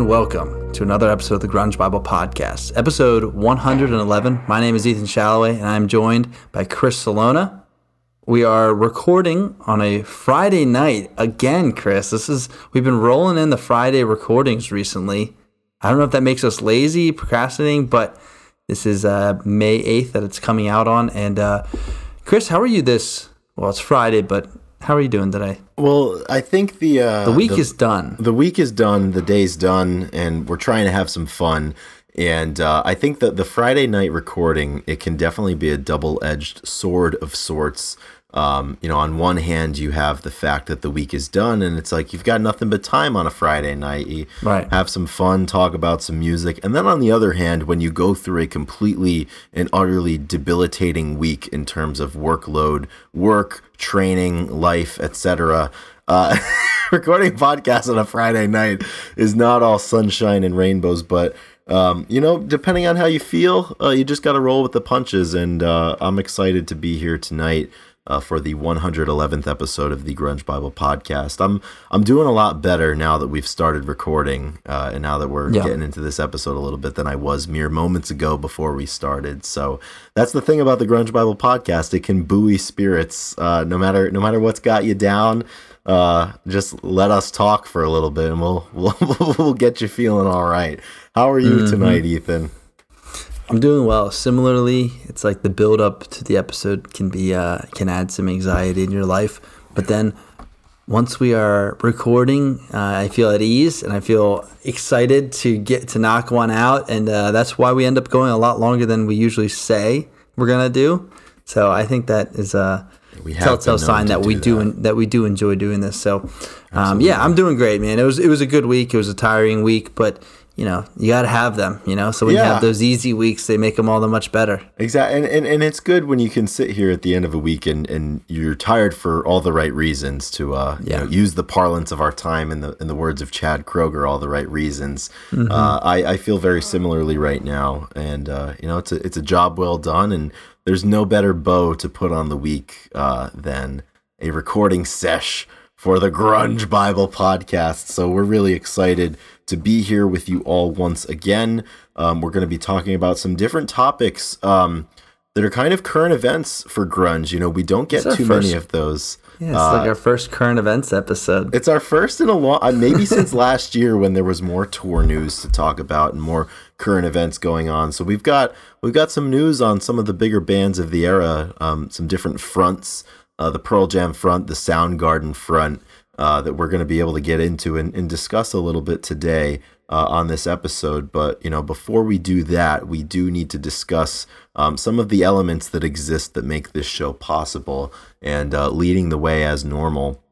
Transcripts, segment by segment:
And welcome to another episode of the Grunge Bible Podcast, episode 111. My name is Ethan Shalloway, and I'm joined by Chris Salona. We are recording on a Friday night again, Chris. This is we've been rolling in the Friday recordings recently. I don't know if that makes us lazy, procrastinating, but this is uh, May 8th that it's coming out on. And uh, Chris, how are you this? Well, it's Friday, but how are you doing today? Well, I think the uh, The week is done. the week is done, the day's done, and we're trying to have some fun. And uh, I think that the Friday night recording it can definitely be a double edged sword of sorts. Um, you know, on one hand, you have the fact that the week is done, and it's like you've got nothing but time on a Friday night. You Right. have some fun, talk about some music, and then on the other hand, when you go through a completely and utterly debilitating week in terms of workload, work, training, life, etc., uh, recording podcasts on a Friday night is not all sunshine and rainbows, but. Um, you know, depending on how you feel, uh, you just got to roll with the punches. And uh, I'm excited to be here tonight uh, for the 111th episode of the Grunge Bible Podcast. I'm I'm doing a lot better now that we've started recording, uh, and now that we're Yeah. getting into this episode a little bit than I was mere moments ago before we started. So that's the thing about the Grunge Bible Podcast; it can buoy spirits, uh, no matter no matter what's got you down. Uh, just let us talk for a little bit, and we'll we'll, we'll get you feeling all right. How are you tonight, Ethan? I'm doing well. Similarly, it's like the build up to the episode can be uh, can add some anxiety in your life, but then once we are recording, uh, I feel at ease and I feel excited to get to knock one out, and uh, that's why we end up going a lot longer than we usually say we're gonna do. So I think that is a telltale sign that we do do that. en- that we do enjoy doing this. So um, yeah, I'm doing great, man. It was it was a good week. It was a tiring week, but you know you got to have them. You know, so when you have those easy weeks, they make them all the much better. Exactly, and, and and it's good when you can sit here at the end of a week and, and you're tired for all the right reasons to uh, Yeah. you know, use the parlance of our time in the in the words of Chad Kroeger, all the right reasons. Mm-hmm. Uh, I, I feel very similarly right now, and uh, you know it's a it's a job well done, and there's no better bow to put on the week uh, than a recording sesh for the Grunge Bible podcast. So we're really excited to be here with you all once again. Um, we're going to be talking about some different topics um, that are kind of current events for grunge. You know, we don't get too many of those. Yeah, it's like our first current events episode. It's our first in a long, uh, maybe since last year when there was more tour news to talk about and more current events going on. So we've got we've got some news on some of the bigger bands of the era, um, some different fronts, uh, the Pearl Jam front, the Soundgarden front, uh, that we're going to be able to get into and, and discuss a little bit today uh, on this episode. But you know, before we do that, we do need to discuss um, some of the elements that exist that make this show possible and uh, leading the way as normal.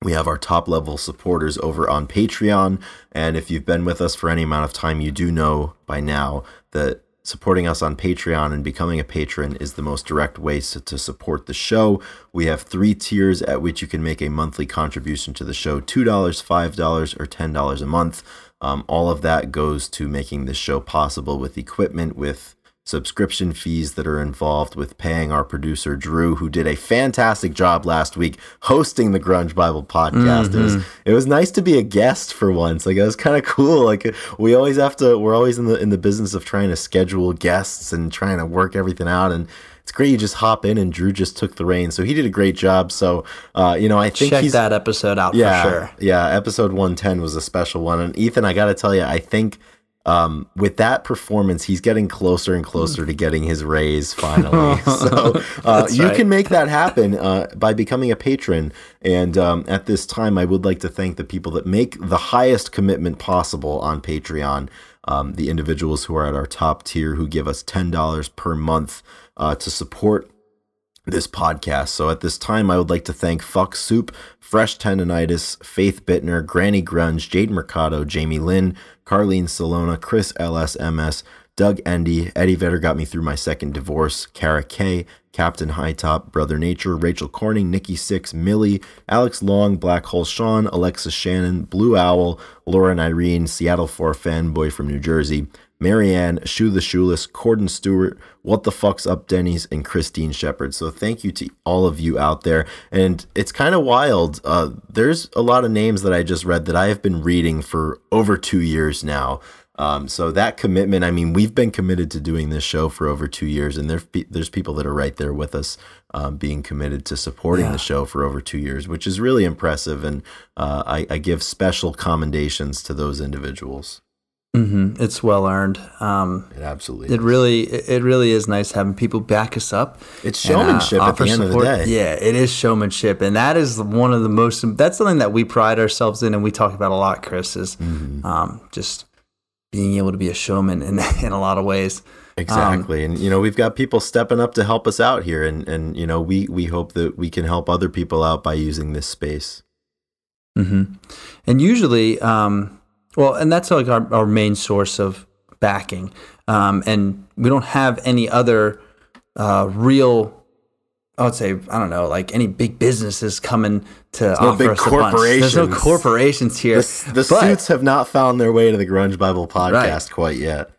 We have our top level supporters over on Patreon. And if you've been with us for any amount of time, you do know by now that supporting us on Patreon and becoming a patron is the most direct way to, support the show. We have three tiers at which you can make a monthly contribution to the show $2, $5, or $10 a month. Um, all of that goes to making this show possible with equipment, with subscription fees that are involved with paying our producer Drew, who did a fantastic job last week hosting the Grunge Bible podcast. It was it was nice to be a guest for once. Like it was kind of cool. Like we always have to. We're always in the in the business of trying to schedule guests and trying to work everything out and. It's great you just hop in and Drew just took the reins. So he did a great job. So uh, you know, I think Check he's that episode out yeah, for sure. Yeah, episode 110 was a special one. And Ethan, I got to tell you, I think um, with that performance, he's getting closer and closer to getting his raise finally. so uh, you right. can make that happen uh, by becoming a patron. And um, at this time, I would like to thank the people that make the highest commitment possible on Patreon. Um, the individuals who are at our top tier who give us $10 per month uh, to support this podcast. So at this time, I would like to thank Fuck Soup, Fresh Tendonitis, Faith Bittner, Granny Grunge, Jade Mercado, Jamie Lynn, Carlene Salona, Chris LSMS, Doug Endy, Eddie Vedder got me through my second divorce, Kara K, Captain Hightop, Brother Nature, Rachel Corning, Nikki Six, Millie, Alex Long, Black Hole Sean, Alexa Shannon, Blue Owl, Laura and Irene, Seattle 4 fanboy from New Jersey, Marianne, Shoe the Shoeless, Corden Stewart, What the Fuck's Up Denny's, and Christine Shepard. So thank you to all of you out there. And it's kind of wild. Uh, there's a lot of names that I just read that I have been reading for over two years now. Um, so that commitment, I mean, we've been committed to doing this show for over two years, and there's there's people that are right there with us, um, being committed to supporting Yeah. the show for over two years, which is really impressive, and uh, I, I give special commendations to those individuals. Hmm It's well earned. Um, It absolutely, it is. really, it really is nice having people back us up. it's and, uh, showmanship at the end of the day. Yeah, it is showmanship, and that is one of the most. That's something that we pride ourselves in, and we talk about a lot. Chris is Mm-hmm. um, just being able to be a showman in in a lot of ways. Exactly. and you know, we've got people stepping up to help us out here and and you know, we we hope that we can help other people out by using this space. hmm And usually, um, well, and that's like our, our main source of backing. Um, and we don't have any other uh, real, I would say, I don't know, like any big businesses coming to no offer big us a bunch. There's no corporations. here. The, the but, suits have not found their way to the Grunge Bible podcast quite yet.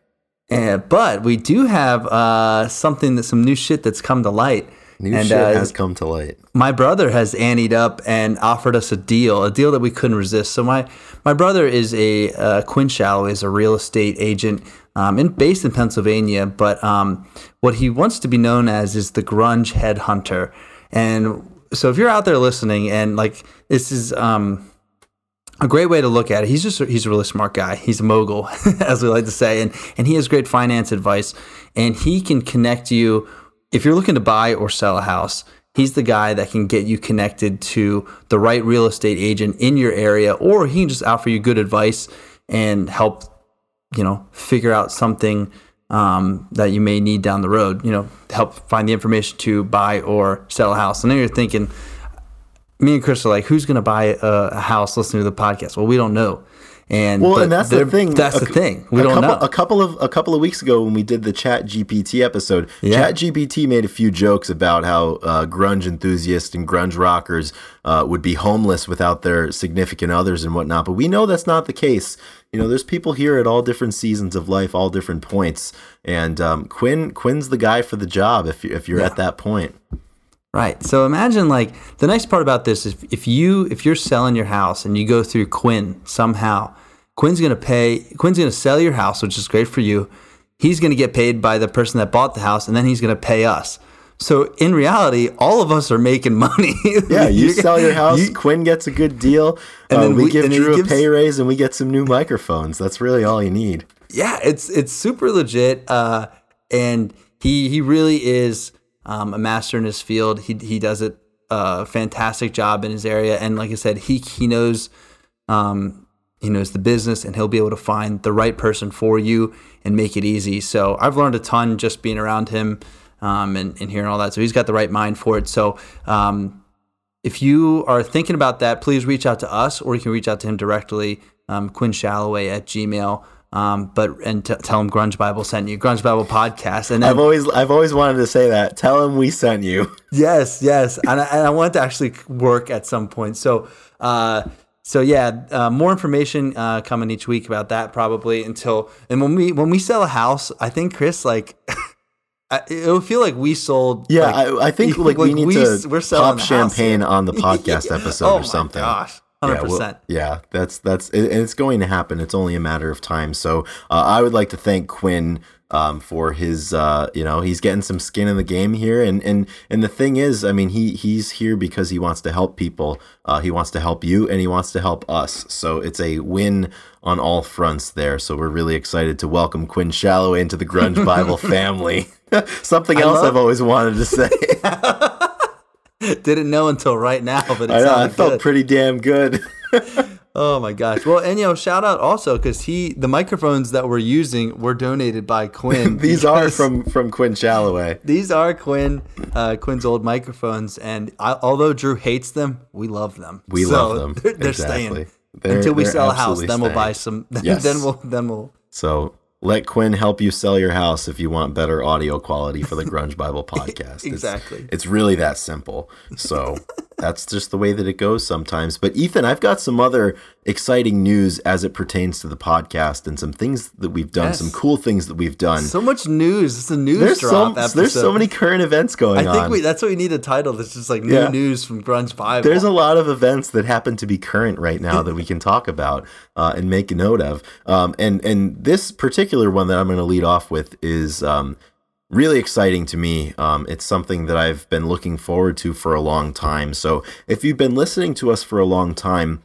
uh, but we do have uh, something that some new shit that's come to light. New and shit uh, has come to light. my brother has anteed up and offered us a deal, a deal that we couldn't resist. So my my brother is a uh, Quinn Shalloway is a real estate agent um, in based in Pennsylvania, but um, what he wants to be known as is the grunge headhunter. And so if you're out there listening and like this is um, a great way to look at it. He's just he's a really smart guy. He's a mogul, as we like to say, and and he has great finance advice. And he can connect you if you're looking to buy or sell a house. He's the guy that can get you connected to the right real estate agent in your area, or he can just offer you good advice and help you know figure out something um, that you may need down the road. You know, help find the information to buy or sell a house. And then you're thinking, me and Chris are like, who's going to buy a, a house listening to the podcast? Well, we don't know. And Well, and that's the thing. That's A the thing. We a don't couple, know. A couple of a couple of weeks ago, when we did the Chat GPT episode, Yeah. Chat GPT made a few jokes about how uh, grunge enthusiasts and grunge rockers uh, would be homeless without their significant others and whatnot. But we know that's not the case. You know, there's people here at all different seasons of life, all different points, and um, Quinn Quinn's the guy for the job if you if you're at that point. Right. So imagine like the nice part about this is if you if you're selling your house and you go through Quinn somehow, Quinn's gonna pay Quinn's gonna sell your house, which is great for you. He's gonna get paid by the person that bought the house, and then he's gonna pay us. So in reality, all of us are making money. Yeah, you sell your house. you- Quinn gets a good deal. And uh, then we, we- give Drew gives- a pay raise, and we get some new microphones. That's really all you need. yeah, it's it's super legit, uh, and he he really is um, a master in his field. He he does it a fantastic job in his area, and like I said, he he knows um, he knows the business, and he'll be able to find the right person for you and make it easy. So I've learned a ton just being around him um, and and hearing all that. So he's got the right mind for it. So. Um, if you are thinking about that, please reach out to us, or you can reach out to him directly, um, Quinn Shalloway at Gmail. Um, but and t- tell him Grunge Bible sent you, Grunge Bible podcast, and then I've always I've always wanted to say that. Tell him we sent you. yes, yes, and I, and I want it to actually work at some point. So, uh, so yeah, uh, more information uh, coming each week about that probably until and when we when we sell a house, I think Chris like. I- It'll feel like we sold. Yeah, like, I, I think like, we need s- to we're selling pop on the podcast episode oh or something. My gosh, hundred Yeah, well, yeah, that's that's it, and it's going to happen. It's only a matter of time. So uh, I would like to thank Quinn um, for his, uh, you know, he's getting some skin in the game here, and and and the thing is, I mean, he he's here because he wants to help people. Uh, he wants to help you, and he wants to help us. So it's a win on all fronts there. So we're really excited to welcome Quinn Shalloway into the Grunge Bible family. Something else love- I've always wanted to say. Didn't know until right now, but it I know, I felt good. pretty damn good. oh my gosh! Well, and you know, shout out also because he the microphones that we're using were donated by Quinn. These are from from Quinn Shalloway. these are Quinn uh, Quinn's old microphones, and I, although Drew hates them, we love them. We So love them. They're, they're Exactly. staying They're- until we sell a house. Then we'll buy some. Yes. then we'll then we'll. So let Quinn help you sell your house if you want better audio quality for the Grunge Bible podcast. It's- Exactly. It's, really that simple. So that's just the way that it goes sometimes. But Ethan, I've got some other exciting news as it pertains to the podcast and some things that we've done, Yes. some cool things that we've done. So much news. It's a news there's so drop episode. there's so many current events going on. I think on. we that's what we need a title that's just like new Yeah. news from Grunge Bible. there's a lot of events that happen to be current right now that we can talk about uh, and make a note of. Um, and and this particular one that I'm going to lead off with is um, really exciting to me. Um, it's something that I've been looking forward to for a long time. So if you've been listening to us for a long time.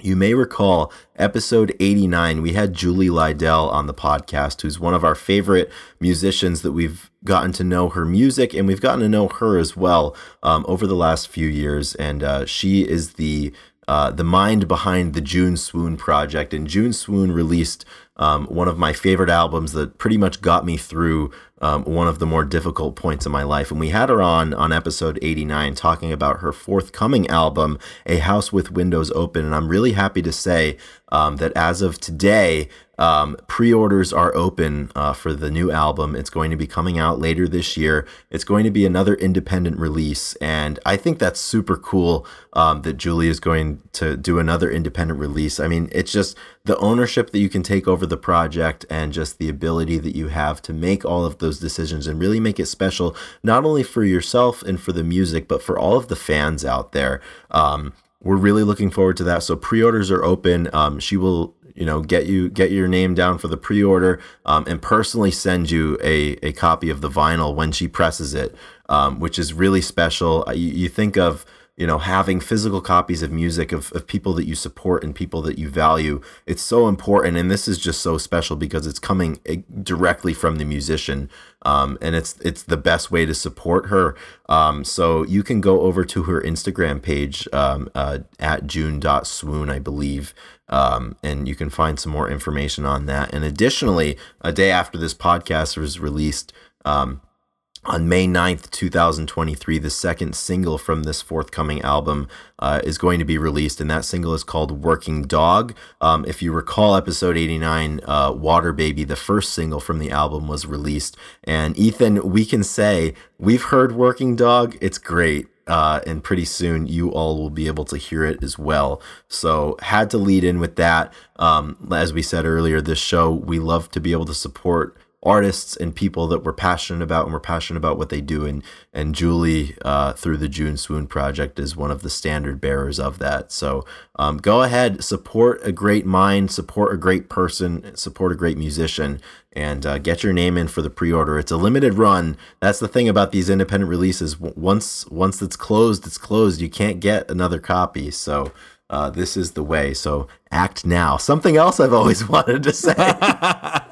You may recall episode 89, we had Julie Lydell on the podcast, who's one of our favorite musicians that we've gotten to know her music and we've gotten to know her as well um, over the last few years. And uh, she is the uh, the mind behind the June Swoon project. And June Swoon released um, one of my favorite albums that pretty much got me through um, one of the more difficult points in my life. And we had her on on episode 89 talking about her forthcoming album, A House with Windows Open. And I'm really happy to say um, that as of today, um, pre-orders are open uh, for the new album. It's going to be coming out later this year. It's going to be another independent release, and I think that's super cool um, that Julie is going to do another independent release. I mean, it's just the ownership that you can take over the project, and just the ability that you have to make all of those decisions and really make it special, not only for yourself and for the music, but for all of the fans out there. Um, we're really looking forward to that. So pre-orders are open. Um, she will, you know, get you get your name down for the pre-order um, and personally send you a, a copy of the vinyl when she presses it, um, which is really special. You, you think of you know having physical copies of music of, of people that you support and people that you value it's so important. And this is just so special because it's coming eh, directly from the musician um, and it's it's the best way to support her. Um, so you can go over to her instagram page um, uh, at june.swoon i believe um, and you can find some more information on that. And additionally a day after this podcast was released um, on May 9th, 2023, the second single from this forthcoming album uh, is going to be released, and that single is called Working Dog. Um, if you recall episode 89, uh, Water Baby, the first single from the album, was released. And Ethan, we can say we've heard Working Dog, it's great. Uh, and pretty soon you all will be able to hear it as well. So, had to lead in with that. Um, as we said earlier, this show, we love to be able to support artists and people that we're passionate about and we're passionate about what they do. And and Julie uh, through the June Swoon project is one of the standard bearers of that. So um, go ahead support a great mind support a great person support a great musician and uh, get your name in for the pre-order. It's a limited run. That's the thing about these independent releases. Once once it's closed it's closed. You can't get another copy. So uh, this is the way. So act now. Something else I've always wanted to say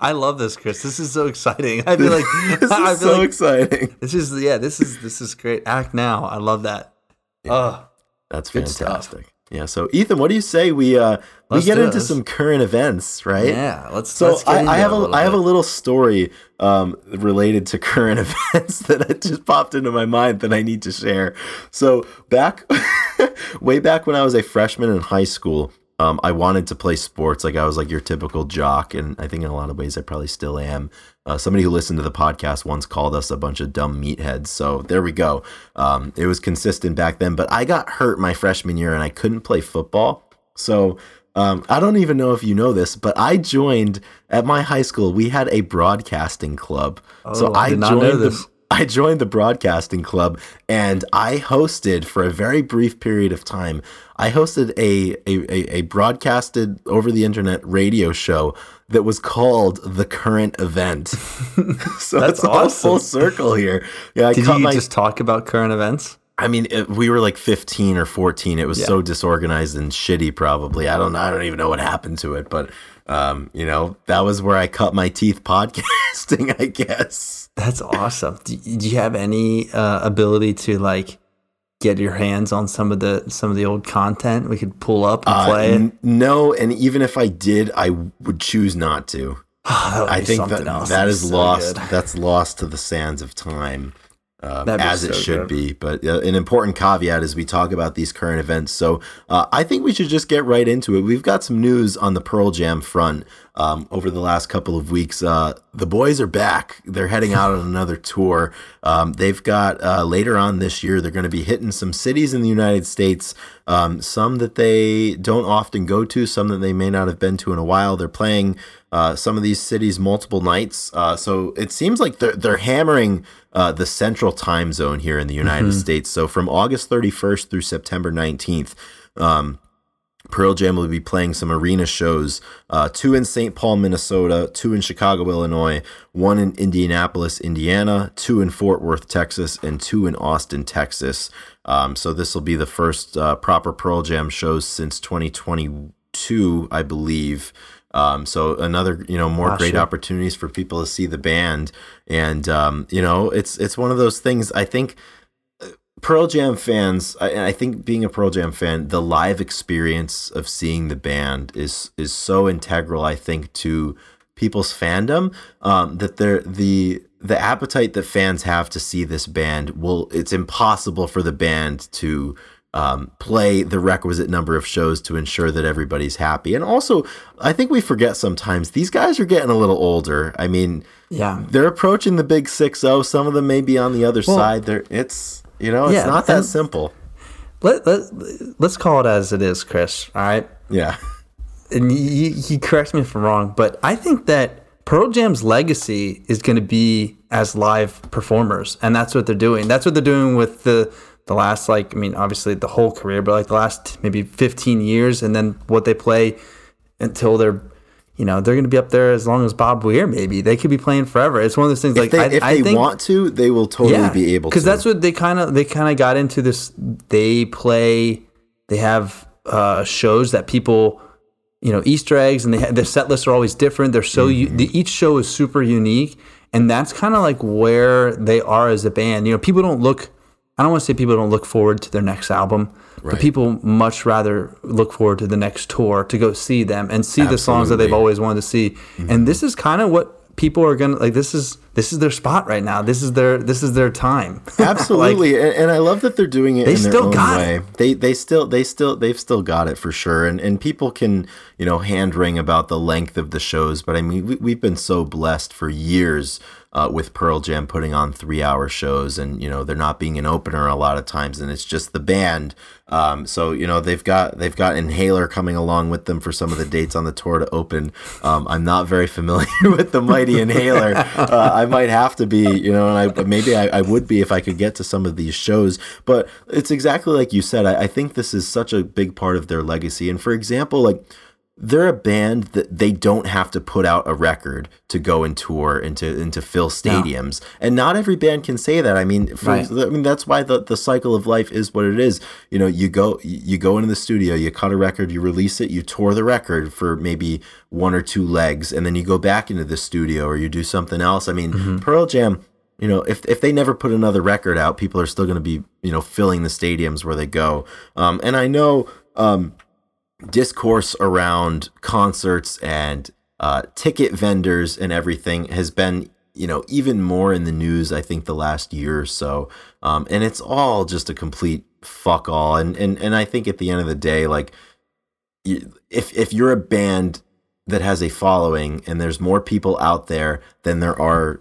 I love this, Chris. This is so exciting. I feel like this I is feel so like exciting. this is yeah. This is this is great. Act now. I love that. Oh, That's Good stuff. fantastic. Yeah. So Ethan, what do you say we uh we get into Let's- some current events, right? yeah. Let's. So let's I, I have a, little I have a little story um, related to current events that just popped into my mind that I need to share. So back, way back when I was a freshman in high school, um, I wanted to play sports. Like I was like your typical jock, and I think in a lot of ways I probably still am. Uh, somebody who listened to the podcast once called us a bunch of dumb meatheads. So there we go. Um, it was consistent back then, but I got hurt my freshman year and I couldn't play football. So um, I don't even know if you know this, but I joined at my high school. We had a broadcasting club. so Oh, I I did not know joined this. the I joined the broadcasting club and I hosted for a very brief period of time. I hosted a a, a, a broadcasted over the internet radio show that was called The Current Event. so That's it's all awesome. full circle here. Yeah, I Did you my just talk about current events? I mean, it, we were like 15 or 14. It was Yeah. so disorganized and shitty. Probably, I don't. I don't even know what happened to it. But, um, you know, that was where I cut my teeth podcasting. I guess. That's awesome. Do, do you have any uh, ability to like get your hands on some of the some of the old content we could pull up and Uh, play n- no, and even if I did, I would choose not to. Would I think that else. that is so lost. good. That's lost to the sands of time. Um, as it should good. be. But uh, an important caveat as we talk about these current events. So uh, I think we should just get right into it. We've got some news on the Pearl Jam front um, over the last couple of weeks. Uh, the boys are back. They're heading out on another tour. Um, they've got uh, later on this year, they're going to be hitting some cities in the United States, um, some that they don't often go to, some that they may not have been to in a while. They're playing uh, some of these cities multiple nights. Uh, so it seems like they're, they're hammering uh, the central time zone here in the United mm-hmm. States. So from August 31st through September 19th, um, Pearl Jam will be playing some arena shows, uh, two in St. Paul, Minnesota, two in Chicago, Illinois, one in Indianapolis, Indiana, two in Fort Worth, Texas, and two in Austin, Texas. Um, so this will be the first uh, proper Pearl Jam shows since 2022, I believe. Um, so another, you know, more great opportunities for people to see the band, and um, you know, it's it's one of those things. I think Pearl Jam fans, I, I think being a Pearl Jam fan, the live experience of seeing the band is is so integral. I think to people's fandom um, that they're the the appetite that fans have to see this band will it's impossible for the band to um, play the requisite number of shows to ensure that everybody's happy. And also, I think we forget sometimes these guys are getting a little older. I mean, yeah, they're approaching the big six zero. Some of them may be on the other well, side. There, it's you know, it's yeah, not that simple. Let, let let's call it as it is, Chris. All right. Yeah. And he, he corrects me if I'm wrong, but I think that Pearl Jam's legacy is going to be as live performers, and that's what they're doing. That's what they're doing with the the last like I mean obviously the whole career, but like the last maybe 15 years, and then what they play until they're you know they're going to be up there as long as Bob Weir. Maybe they could be playing forever. It's one of those things. If like they, I, if I they think, want to, they will totally yeah, be able to. Because that's what they kind of they kind of got into this. They play. They have uh, shows that people. You know Easter eggs, and they their set lists are always different. They're so mm-hmm. the, each show is super unique, and that's kind of like where they are as a band. You know, people don't look I don't want to say people don't look forward to their next album, right. but people much rather look forward to the next tour to go see them and see Absolutely. the songs that they've always wanted to see. Mm-hmm. And this is kind of what people are gonna like this is this is their spot right now this is their this is their time absolutely like, and, and, i love that they're doing it they in still got way it. they they still they still they've still got it for sure and and people can you know hand wring about the length of the shows but i mean we, we've been so blessed for years uh, with Pearl Jam putting on three hour shows and, you know, they're not being an opener a lot of times and it's just the band. Um, so, you know, they've got, they've got Inhaler coming along with them for some of the dates on the tour to open. Um, I'm not very familiar with the mighty Inhaler. Uh, I might have to be, you know, and I, maybe I, I, would be if I could get to some of these shows, but it's exactly like you said. I, I think this is such a big part of their legacy. And for example, like, they're a band that they don't have to put out a record to go and tour and to and to fill stadiums. No. And not every band can say that. I mean, for, right. I mean that's why the, the cycle of life is what it is. You know, you go you go into the studio, you cut a record, you release it, you tour the record for maybe one or two legs, and then you go back into the studio or you do something else. I mean, mm-hmm. Pearl Jam you know, if if they never put another record out, people are still going to be, you know, filling the stadiums where they go. Um, and I know um, discourse around concerts and uh, ticket vendors and everything has been you know even more in the news i think the last year or so. Um, and it's all just a complete fuck all. And, and and i think at the end of the day like if if you're a band that has a following and there's more people out there than there are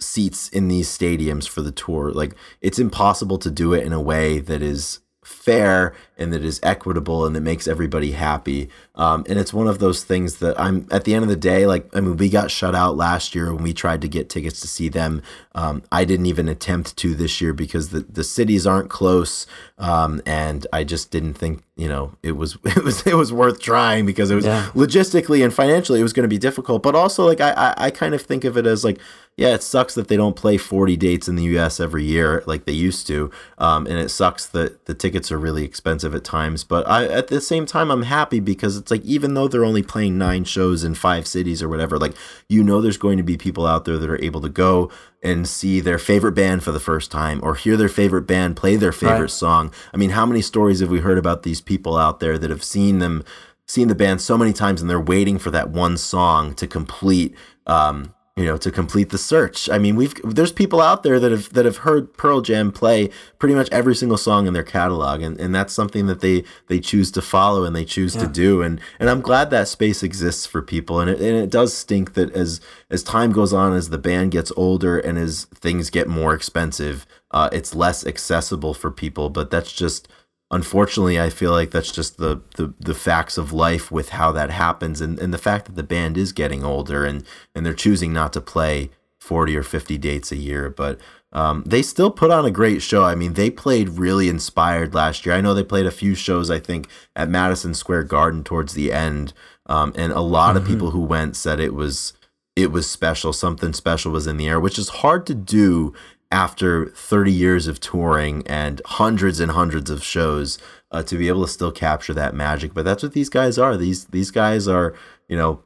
seats in these stadiums for the tour like it's impossible to do it in a way that is fair and that is equitable and that makes everybody happy. Um, and it's one of those things that I'm at the end of the day, like, I mean, we got shut out last year when we tried to get tickets to see them. Um, I didn't even attempt to this year because the, the cities aren't close. Um, and I just didn't think, you know, it was, it was, it was worth trying because it was yeah. logistically and financially, it was going to be difficult. But also like, I, I, I kind of think of it as like, yeah, it sucks that they don't play 40 dates in the US every year like they used to. Um, and it sucks that the tickets are really expensive at times. But I, at the same time, I'm happy because it's like, even though they're only playing nine shows in five cities or whatever, like, you know, there's going to be people out there that are able to go and see their favorite band for the first time or hear their favorite band play their favorite right. song. I mean, how many stories have we heard about these people out there that have seen them, seen the band so many times and they're waiting for that one song to complete, um, you know, to complete the search. I mean, we've there's people out there that have that have heard Pearl Jam play pretty much every single song in their catalog, and, and that's something that they they choose to follow and they choose yeah. to do. And and I'm glad that space exists for people. And it and it does stink that as as time goes on, as the band gets older and as things get more expensive, uh, it's less accessible for people. But that's just unfortunately, I feel like that's just the, the, the facts of life with how that happens, and, and the fact that the band is getting older and and they're choosing not to play forty or fifty dates a year, but. Um, they still put on a great show. I mean, they played really inspired last year. I know they played a few shows, I think, at Madison Square Garden towards the end, um, and a lot mm-hmm. of people who went said it was it was special. Something special was in the air, which is hard to do after 30 years of touring and hundreds and hundreds of shows uh, to be able to still capture that magic. But that's what these guys are. These these guys are you know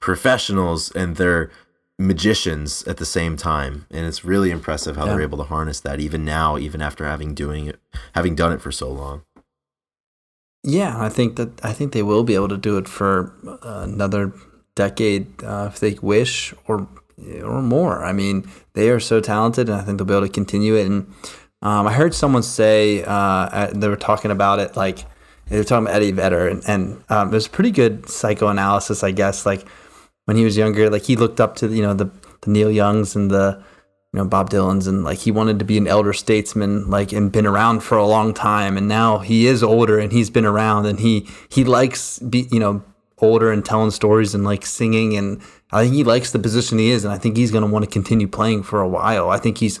professionals and they're magicians at the same time. And it's really impressive how yeah. they're able to harness that even now even after having doing it having done it for so long. Yeah i think that i think they will be able to do it for uh, another decade uh, if they wish or or more. I mean, they are so talented, and I think they'll be able to continue it. And um, I heard someone say uh, they were talking about it like they were talking about Eddie Vedder, and, and um, there's pretty good psychoanalysis, I guess. Like when he was younger, like he looked up to you know the, the Neil Youngs and the you know Bob Dylan's, and like he wanted to be an elder statesman, like and been around for a long time. And now he is older, and he's been around, and he he likes be you know older and telling stories and like singing and I think he likes the position he is, and I think he's going to want to continue playing for a while. I think he's,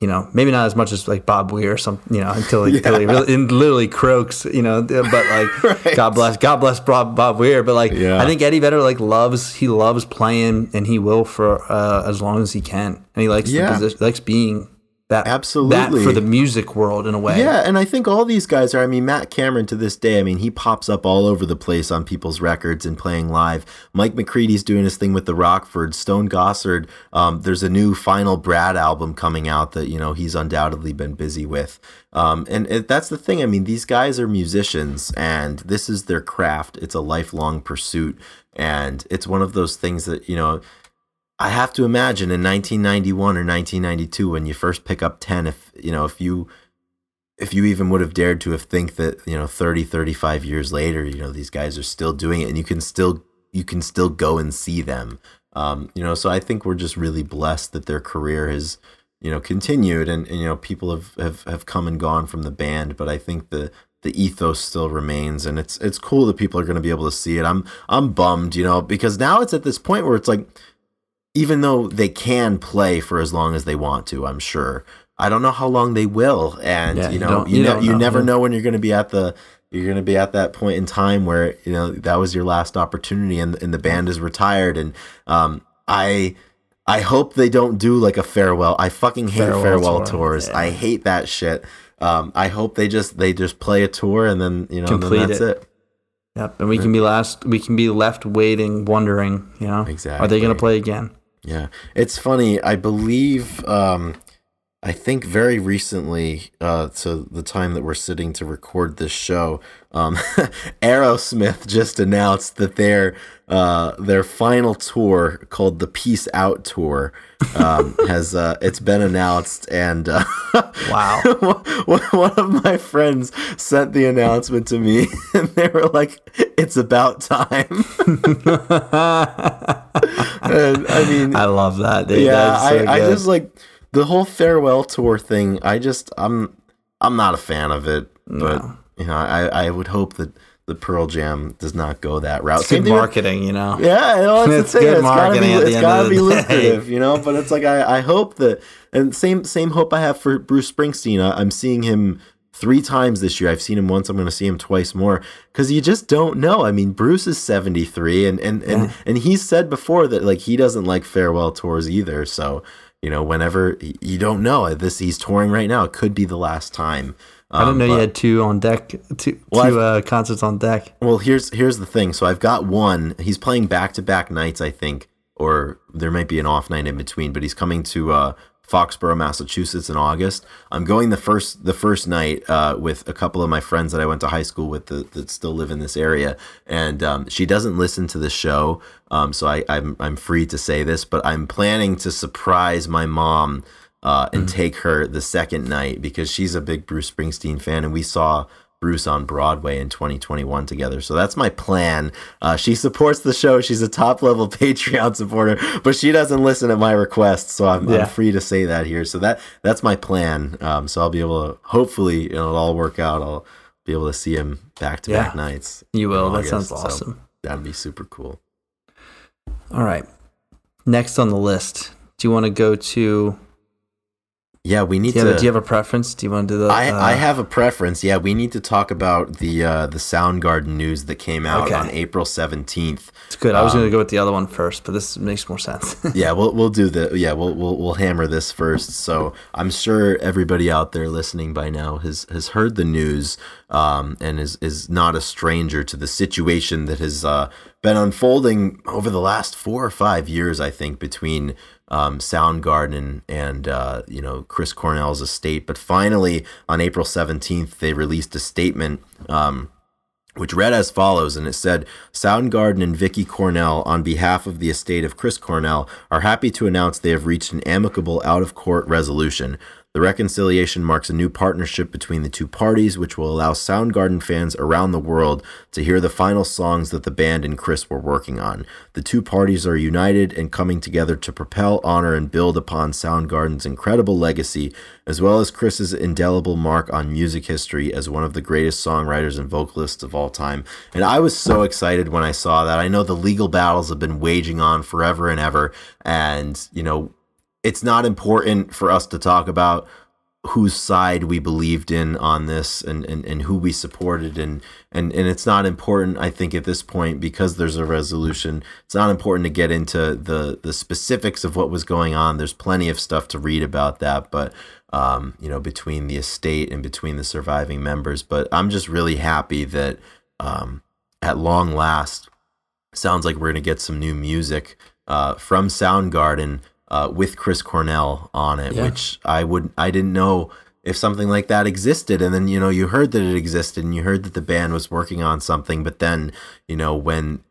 you know, maybe not as much as like Bob Weir or something, you know, until he, yeah. until he really, literally croaks, you know. But like, right. God bless, God bless Bob, Bob Weir. But like, yeah. I think Eddie Vedder like loves he loves playing, and he will for uh, as long as he can, and he likes yeah. the position, likes being that absolutely that for the music world in a way. Yeah, and I think all these guys are. I mean, Matt Cameron to this day. I mean, he pops up all over the place on people's records and playing live. Mike McCready's doing his thing with the Rockford. Stone Gossard. Um, there's a new Final Brad album coming out that you know he's undoubtedly been busy with. Um, and it, that's the thing. I mean, these guys are musicians, and this is their craft. It's a lifelong pursuit, and it's one of those things that you know I have to imagine in 1991 or 1992 when you first pick up 10 if you know if you if you even would have dared to have think that you know 30 35 years later you know these guys are still doing it and you can still you can still go and see them. Um, you know so I think we're just really blessed that their career has you know continued and, and you know people have, have have come and gone from the band but I think the the ethos still remains and it's it's cool that people are going to be able to see it. I'm i'm bummed you know because now it's at this point where it's like even though they can play for as long as they want to, I'm sure. I don't know how long they will, and yeah, you know, you, you, you, ne- you never know when you're going to be at the you're going to be at that point in time where you know that was your last opportunity, and and the band is retired, and um, I. I hope they don't do like a farewell. I fucking hate farewell, farewell tour. tours. Yeah. I hate that shit. Um, I hope they just they just play a tour and then you know Complete that's it. it. Yep, and we can be last. We can be left waiting, wondering. You know, exactly. Are they going to play again? Yeah, it's funny. I believe, um, I think very recently, uh, to the time that we're sitting to record this show, um, Aerosmith just announced that their uh, their final tour, called the Peace Out Tour, um, has uh, it's been announced, and uh, wow, one of my friends sent the announcement to me, and they were like, "It's about time." and, I mean, I love that. Dude. Yeah, so I, I just like the whole farewell tour thing. I just I'm I'm not a fan of it, but no. you know, I I would hope that the Pearl Jam does not go that route. It's good marketing, with, you know. Yeah, you know, it's, it's good it's marketing. Gotta be, it's gotta be lucrative, you know. But it's like I, I hope that, and same same hope I have for Bruce Springsteen. I, I'm seeing him three times this year. I've seen him once. I'm going to see him twice more because you just don't know. I mean, Bruce is 73, and and yeah. and and he's said before that like he doesn't like farewell tours either. So you know, whenever you don't know this, he's touring right now. It could be the last time. Um, I didn't know but, you had two on deck, two, well, two uh, concerts on deck. Well, here's here's the thing. So I've got one. He's playing back to back nights, I think, or there might be an off night in between. But he's coming to uh, Foxborough, Massachusetts in August. I'm going the first the first night uh, with a couple of my friends that I went to high school with that, that still live in this area, and um, she doesn't listen to the show, um, so I, I'm I'm free to say this, but I'm planning to surprise my mom uh, and mm-hmm. take her the second night because she's a big Bruce Springsteen fan, and we saw Bruce on Broadway in 2021 together. So that's my plan. Uh, she supports the show. She's a top level Patreon supporter, but she doesn't listen to my requests. So I'm, yeah. I'm free to say that here. So that that's my plan. Um, so I'll be able to hopefully it'll all work out. I'll be able to see him back to back nights. You will. That sounds awesome. So that'd be super cool. All right. Next on the list, do you want to go to yeah, we need do to. Have, do you have a preference? Do you want to do that? I, uh, I have a preference. Yeah, we need to talk about the uh, the Soundgarden news that came out okay. on April seventeenth. It's good. I was um, going to go with the other one first, but this makes more sense. yeah, we'll we'll do the yeah we'll we'll we'll hammer this first. So I'm sure everybody out there listening by now has has heard the news um, and is is not a stranger to the situation that has uh, been unfolding over the last four or five years. I think between um, Soundgarden and uh, you know Chris Cornell's estate. But finally, on April seventeenth, they released a statement. Um, which read as follows, and it said, Soundgarden and Vicky Cornell, on behalf of the estate of Chris Cornell, are happy to announce they have reached an amicable out of court resolution. The reconciliation marks a new partnership between the two parties, which will allow Soundgarden fans around the world to hear the final songs that the band and Chris were working on. The two parties are united and coming together to propel, honor, and build upon Soundgarden's incredible legacy, as well as Chris's indelible mark on music history as one of the greatest songwriters and vocalists of all time. And I was so excited when I saw that. I know the legal battles have been waging on forever and ever, and, you know, it's not important for us to talk about whose side we believed in on this and, and, and who we supported. And, and and it's not important I think at this point because there's a resolution it's not important to get into the the specifics of what was going on. There's plenty of stuff to read about that but um, you know between the estate and between the surviving members. But I'm just really happy that um, at long last sounds like we're going to get some new music uh, from Soundgarden uh, with Chris Cornell on it, yeah. which I would I didn't know if something like that existed. And then you know you heard that it existed, and you heard that the band was working on something. But then you know when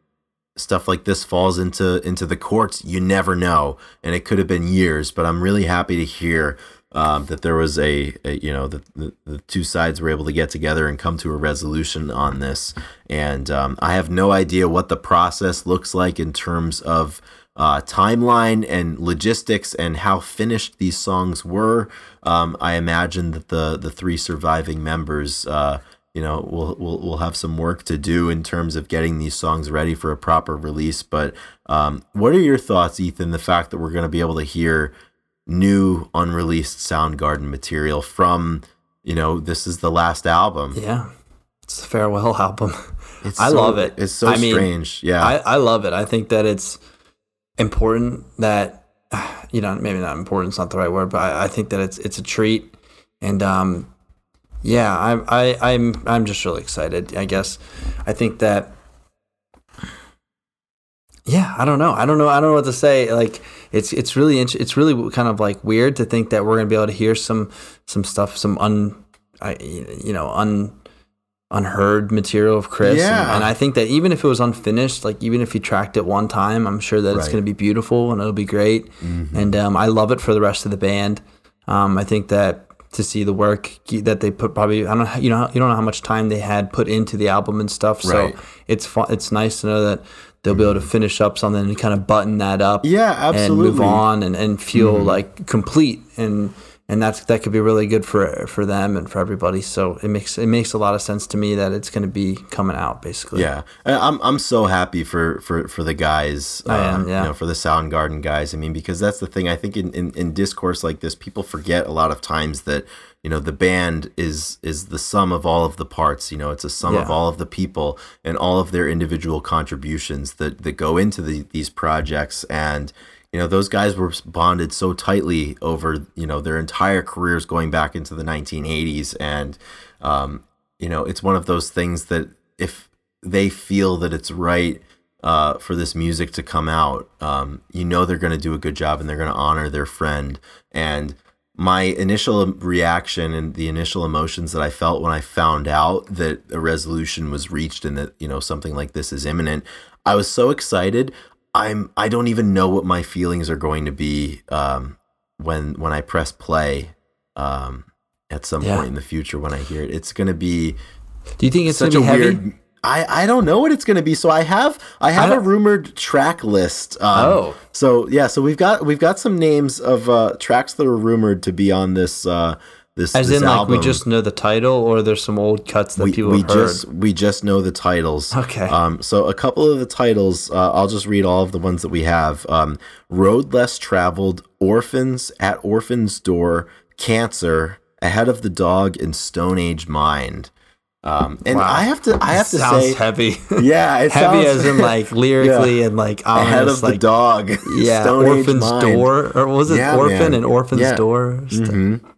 stuff like this falls into into the courts, you never know, and it could have been years. But I'm really happy to hear. Um, that there was a, a you know the, the, the two sides were able to get together and come to a resolution on this and um, i have no idea what the process looks like in terms of uh, timeline and logistics and how finished these songs were. Um, I imagine that the the three surviving members, uh, you know, will will will have some work to do in terms of getting these songs ready for a proper release. But um, what are your thoughts, Ethan? The fact that we're going to be able to hear new unreleased Soundgarden material from, you know, this is the last album. Yeah, it's a farewell album. It's I so, love it. It's so I strange. Mean, yeah, I, I love it. I think that it's important that you know maybe not important is not the right word but I, I think that it's it's a treat. And um yeah I'm I I'm I'm just really excited I guess. I think that yeah I don't know. I don't know I don't know what to say. Like it's it's really it's really kind of like weird to think that we're gonna be able to hear some some stuff some un I you know un unheard material of Chris. Yeah. And, and, I think that even if it was unfinished, like even if he tracked it one time, I'm sure that right. it's going to be beautiful and it'll be great. Mm-hmm. And um, I love it for the rest of the band. Um, I think that to see the work that they put probably I don't you know you don't know how much time they had put into the album and stuff. Right. So it's fun. It's nice to know that they'll be able to mm-hmm. finish up something and kind of button that up. Yeah, absolutely. And move on and, and feel mm-hmm. like complete and and that's that could be really good for for them and for everybody. So it makes it makes a lot of sense to me that it's going to be coming out basically. Yeah, I'm I'm so happy for for for the guys. I am, um, yeah. You know, for the Soundgarden guys. I mean, because that's the thing. I think in, in in discourse like this, people forget a lot of times that you know the band is is the sum of all of the parts you know it's a sum yeah. of all of the people and all of their individual contributions that that go into the, these projects and you know those guys were bonded so tightly over you know their entire careers going back into the 1980s and um, you know it's one of those things that if they feel that it's right uh, for this music to come out, um, you know they're going to do a good job and they're going to honor their friend. And my initial reaction and the initial emotions that I felt when I found out that a resolution was reached and that you know something like this is imminent, I was so excited. I'm I don't even know what my feelings are going to be um, when when I press play um, at some yeah. point in the future when I hear it. It's going to be. Do you think it's such a heavy? weird? I, I don't know what it's going to be. So I have I have I a rumored track list. Um, oh, so yeah, so we've got we've got some names of uh, tracks that are rumored to be on this uh, this. As this in, album. like we just know the title, or there's some old cuts that we, people we just we just know the titles. Okay. Um. So a couple of the titles, uh, I'll just read all of the ones that we have. Um, Road Less Traveled, Orphans at Orphan's Door, Cancer, Ahead of the Dog, and Stone Age Mind. Um, and wow. I have to, I have to say, heavy. Yeah, it heavy sounds, as in like lyrically yeah. and like ominous, ahead of like, the dog. Yeah, Stone Orphan's Door, or was it yeah, Orphan man. and Orphan's yeah. Door? Mm-hmm.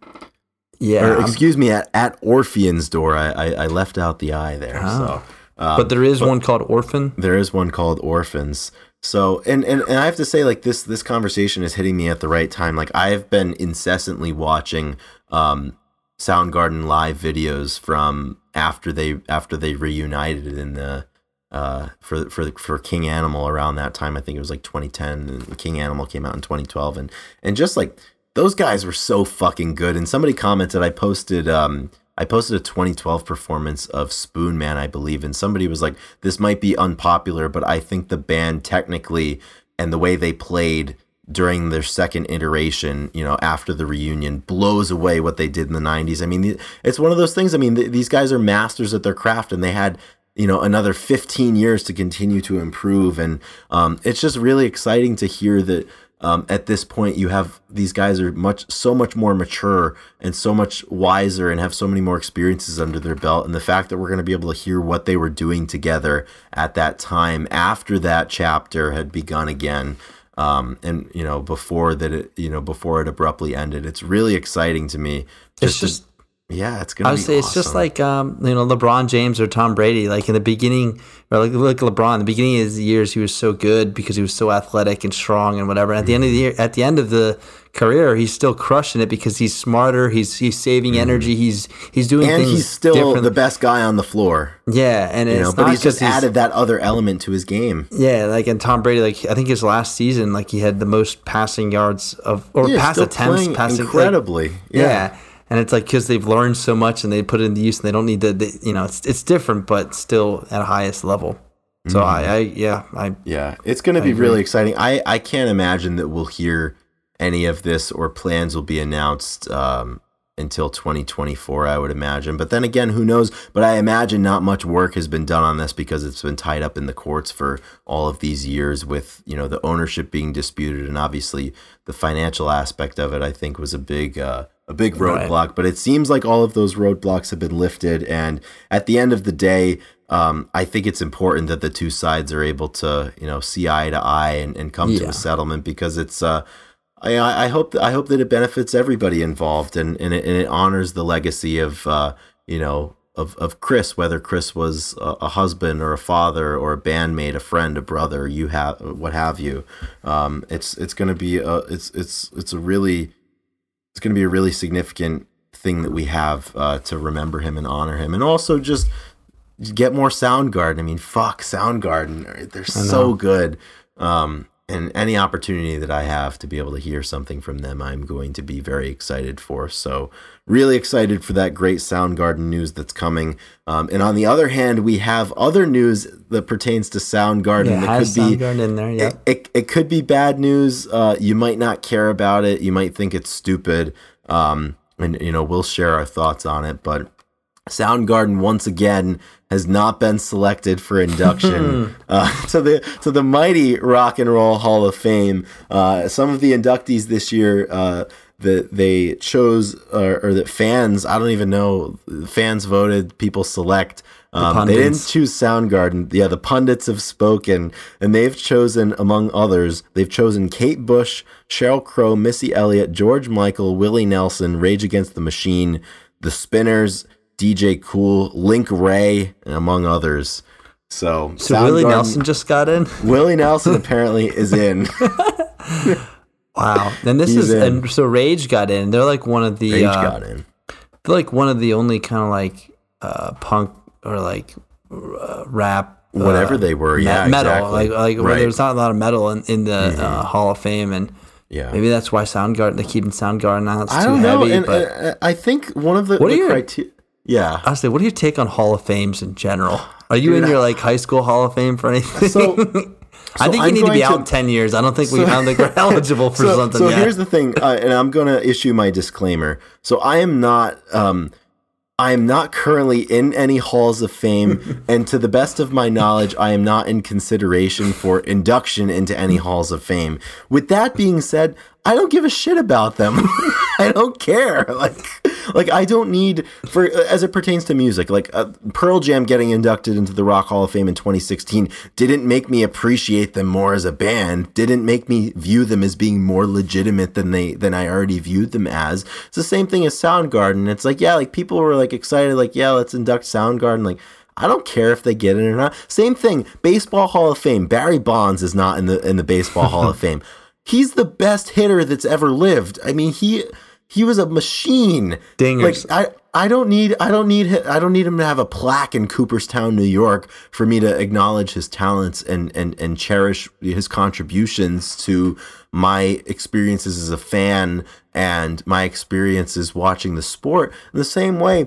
Yeah, or, excuse me, at, at Orphean's Door. I, I, I left out the I there. Oh. So, um, but there is but one called Orphan. There is one called Orphans. So and, and and I have to say like this this conversation is hitting me at the right time. Like I've been incessantly watching um, Soundgarden live videos from after they after they reunited in the uh, for for for King Animal around that time. I think it was like 2010, and King Animal came out in 2012, and and just like those guys were so fucking good. And somebody commented, I posted um I posted a 2012 performance of Spoonman, I believe, and somebody was like, "This might be unpopular, but I think the band technically and the way they played." during their second iteration, you know, after the reunion, blows away what they did in the 90s. I mean, it's one of those things. I mean, th- these guys are masters at their craft and they had, you know, another 15 years to continue to improve. And um, it's just really exciting to hear that um, at this point you have these guys are much, so much more mature and so much wiser and have so many more experiences under their belt. And the fact that we're going to be able to hear what they were doing together at that time after that chapter had begun again um, and you know before that it you know before it abruptly ended. It's really exciting to me. Just it's just. Yeah, it's gonna. I would say awesome. it's just like um, you know LeBron James or Tom Brady. Like in the beginning, or like like LeBron, the beginning of his years, he was so good because he was so athletic and strong and whatever. And at the end of the year, at the end of the career, he's still crushing it because he's smarter. He's he's saving mm-hmm. energy. He's he's doing and things. he's still the best guy on the floor. Yeah, and you know, but he's just added that other element to his game. Yeah, like and Tom Brady, like I think his last season, like he had the most passing yards of or yeah, pass attempts, passing incredibly. Like, yeah. yeah and it's like because they've learned so much and they put it into use and they don't need to they, you know it's it's different but still at a highest level so mm-hmm. I, I yeah i yeah it's going to be agree. really exciting i i can't imagine that we'll hear any of this or plans will be announced um, until 2024 i would imagine but then again who knows but i imagine not much work has been done on this because it's been tied up in the courts for all of these years with you know the ownership being disputed and obviously the financial aspect of it i think was a big uh, a big roadblock, right. but it seems like all of those roadblocks have been lifted. And at the end of the day, um, I think it's important that the two sides are able to, you know, see eye to eye and, and come yeah. to a settlement because it's, uh, I, I hope that I hope that it benefits everybody involved and, and, it, and it honors the legacy of, uh, you know, of, of Chris, whether Chris was a, a, husband or a father or a bandmate, a friend, a brother, you have what have you. Um, it's it's going to be a, it's it's it's a really it's going to be a really significant thing that we have uh, to remember him and honor him, and also just get more Soundgarden. I mean, fuck Soundgarden, they're so good. Um, and any opportunity that I have to be able to hear something from them, I'm going to be very excited for. So, really excited for that great Soundgarden news that's coming. Um, and on the other hand, we have other news that pertains to Soundgarden. Yeah, that could be Soundgarden in there. Yeah, it, it, it, could be bad news. Uh, you might not care about it. You might think it's stupid. Um, and you know, we'll share our thoughts on it. But Soundgarden once again has not been selected for induction uh, to the to the mighty Rock and Roll Hall of Fame. Uh, some of the inductees this year uh, that they chose or, or, that fans I don't even know fans voted people select. Um, they didn't choose Soundgarden. Yeah, the pundits have spoken, and they've chosen, among others, they've chosen Kate Bush, Sheryl Crow, Missy Elliott, George Michael, Willie Nelson, Rage Against the Machine, The Spinners, DJ Kool, Link Wray, and among others. So, So Willie Nelson just got in. Willie Nelson apparently is in. Wow. And this He's is in. and so Rage got in. They're like one of the Rage uh, got in. they're like one of the only kind of like uh, punk or like uh, rap uh, Whatever they were, me- yeah, metal exactly. like like where Right. Mm-hmm. there's not a lot of metal in, in the uh, Hall of Fame and Yeah. maybe that's why Soundgarden they're keeping Soundgarden out. It's I too don't know. heavy. and but uh, I think one of the, What are the your- criteria. Yeah. honestly, what do you take on Hall of Fames in general? Are you in your like high school Hall of Fame for anything? So, I think you I'm need to be out in ten years. I don't think we. I don't think we're eligible for so, something so yet. here's the thing, uh, and I'm going to issue my disclaimer. So I am not, um, I am not currently in any halls of fame, and to the best of my knowledge, I am not in consideration for induction into any halls of fame. With that being said, I don't give a shit about them. I don't care. Like, like I don't need for as it pertains to music. Like uh, Pearl Jam getting inducted into the Rock Hall of Fame in 2016 didn't make me appreciate them more as a band. Didn't make me view them as being more legitimate than they than I already viewed them as. It's the same thing as Soundgarden. It's like yeah, like people were like excited, like yeah, let's induct Soundgarden. Like I don't care if they get it or not. Same thing. Baseball Hall of Fame. Barry Bonds is not in the in the Baseball Hall of Fame. He's the best hitter that's ever lived. I mean, he he was a machine. Dingers. Like I I don't need I don't need I don't need him to have a plaque in Cooperstown, New York, for me to acknowledge his talents and and and cherish his contributions to my experiences as a fan and my experiences watching the sport. In the same way,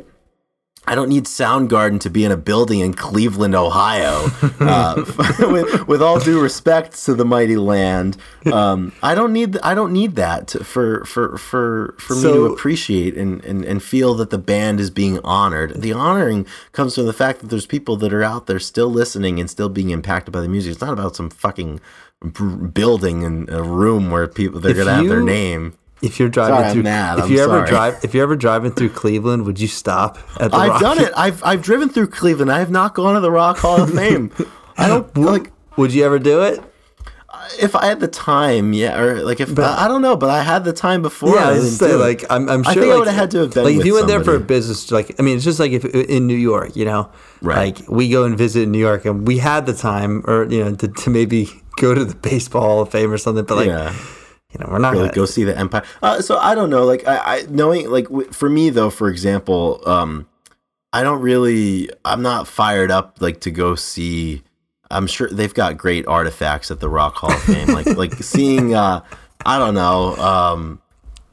I don't need Soundgarden to be in a building in Cleveland, Ohio. Uh, with, with all due respect to the mighty land, um, I don't need I don't need that to, for for for for me to appreciate and, and and feel that the band is being honored. The honoring comes from the fact that there's people that are out there still listening and still being impacted by the music. It's not about some fucking building and a room where people they're gonna have their name. If you're driving Sorry, through, if I'm you ever drive, if you're ever driving through Cleveland, would you stop at the? I've Rock? done it. I've I've driven through Cleveland. I have not gone to the Rock Hall of Fame. I don't like Would you ever do it? Uh, if I had the time, yeah, or like if I, I don't know, but I had the time before. Yeah, I say, like I'm, I'm sure I think like, I would have had to have been like if you went there for a business, like I mean, it's just like if in New York, you know, Right. like we go and visit New York, and we had the time, or you know, to, to maybe go to the baseball Hall of Fame or something, but like yeah. You know, we're not Or, gonna go see the Empire. Uh, so I don't know. Like I, I knowing like w- for me though, for example, um, I don't really. I'm not fired up like to go see. I'm sure they've got great artifacts at the Rock Hall of Fame. like like seeing. Uh, I don't know. Um,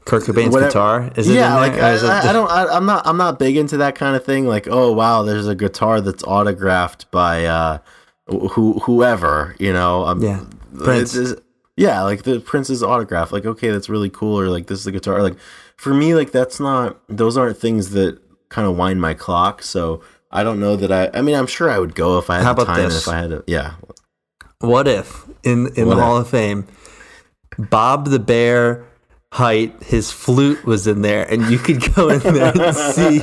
Kurt Cobain's whatever- guitar. Is it yeah, in like is it I, I don't. I, I'm not. I'm not big into that kind of thing. Like, oh wow, there's a guitar that's autographed by uh, who whoever. You know. Um, Yeah, Prince. it's- it's- yeah, like the Prince's autograph. Like, okay, that's really cool. Or like this is the guitar. Like, for me, like that's not. Those aren't things that kind of wind my clock. So I don't know that I. I mean, I'm sure I would go if I had How the time this? if I had to. Yeah. What if in in What the if? Hall of Fame, Bob the Bear Hite, his flute was in there, and you could go in there and see.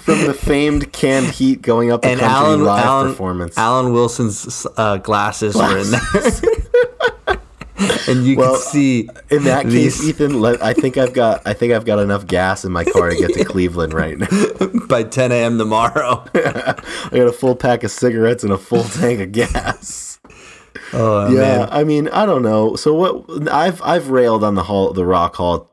From the famed canned heat going up the And country Alan live Alan, performance. Alan Wilson's uh, glasses were in there, and you Well, could see In that these case, Ethan, let, I think I've got I think I've got enough gas in my car to get to Cleveland right now. by 10 a.m. tomorrow. I got a full pack of cigarettes and a full tank of gas. Oh yeah, man, I mean, I don't know. So what I've I've railed on the hall the Rock Hall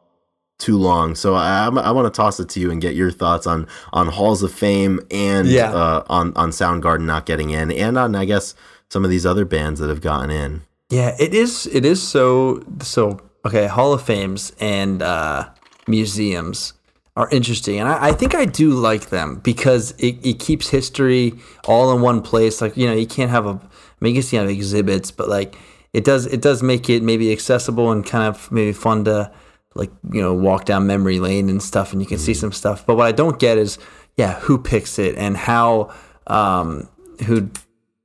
too long. So I I want to toss it to you and get your thoughts on on halls of fame and Yeah. uh, on on Soundgarden not getting in and on I guess some of these other bands that have gotten in. Yeah, it is. It is so so. Okay, Hall of Fames and uh, museums are interesting, and I, I think I do like them because it, it keeps history all in one place. Like you know, you can't have a. I mean, you can have exhibits, but like it does. It does make it maybe accessible and kind of maybe fun to like you know walk down memory lane and stuff, and you can see some stuff. But what I don't get is yeah, who picks it and how um, who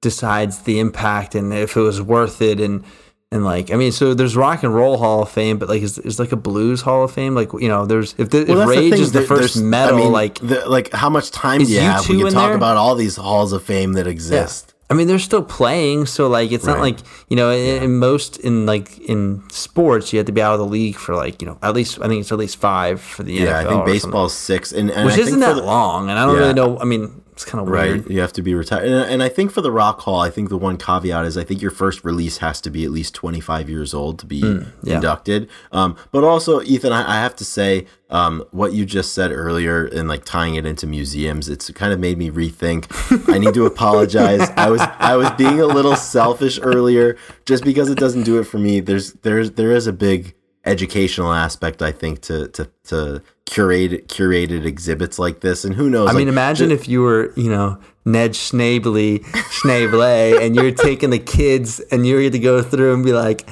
decides the impact and if it was worth it and and like I mean so there's rock and roll hall of fame but like is, is like a blues hall of fame like you know there's if, the, if rage thing, is the there- first there's- I metal mean, like the, like how much time do you have? We U2 can talk there? about all these halls of fame that exist. I mean they're still playing so like it's not like you know in, in most in like in sports you have to be out of the league for like you know at least I think it's at least five for the Yeah, NFL I think baseball's six, and, and which I isn't that the- long and I don't Yeah. really know I mean It's kind of weird. Right, you have to be retired, and, and I think for the Rock Hall, I think the one caveat is I think your first release has to be at least twenty five years old to be Hmm, yeah. inducted. Um, but also, Ethan, I, I have to say, um, what you just said earlier and like tying it into museums, it's kind of made me rethink. I need to apologize. I was I was being a little selfish earlier, just because it doesn't do it for me. There's there's there is a big educational aspect I think to to to curate curated exhibits like this, and who knows? I mean, like, imagine if you were, you know, Ned Schneebly, Schneebly, and you're taking the kids and you're to go through and be like,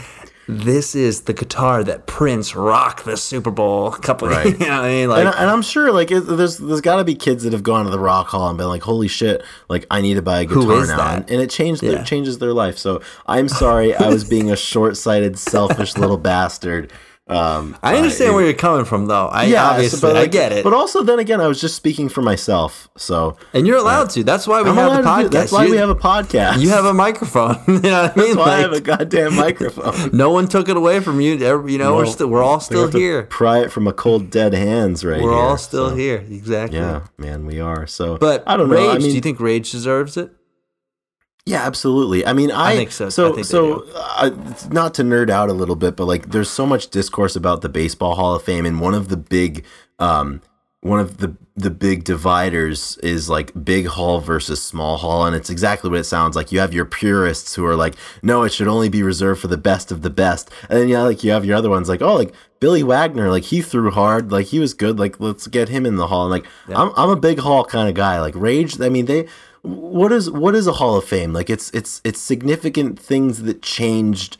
this is the guitar that Prince rocked the Super Bowl a couple Right. you know I mean? Like, and, and I'm sure like it, there's there's got to be kids that have gone to the Rock Hall and been like, holy shit, like I need to buy a guitar now, and, and it changed their, changes their life. So I'm sorry, I was being a short sighted, selfish little bastard. Um, I understand uh, where you're coming from, though. I yeah, obviously, but, I get it. But also, then again, I was just speaking for myself. So and you're allowed to. That's why we I'm have the podcast. That's why you, we have a podcast. you have a microphone. you know what I mean? That's why I have a goddamn microphone. no one took it away from you. You know, we're still we're all still here. Pry it from a cold, dead hands, right We're here. all still so, here. Exactly. Yeah, man, we are. So, But I don't know. Rage, I mean, do you think Rage deserves it? Yeah, absolutely. I mean, I, think so. I So, think so uh, not to nerd out a little bit, but like, there's so much discourse about the Baseball Hall of Fame, and one of the big, um, one of the the big dividers is like big hall versus small hall, and it's exactly what it sounds like. You have your purists who are like, no, it should only be reserved for the best of the best, and then yeah, like you have your other ones like, oh, like Billy Wagner, like he threw hard, like he was good, like let's get him in the hall. And like, I'm I'm a big hall kind of guy. Like Rage, I mean they what is what is a hall of fame like it's it's it's significant things that changed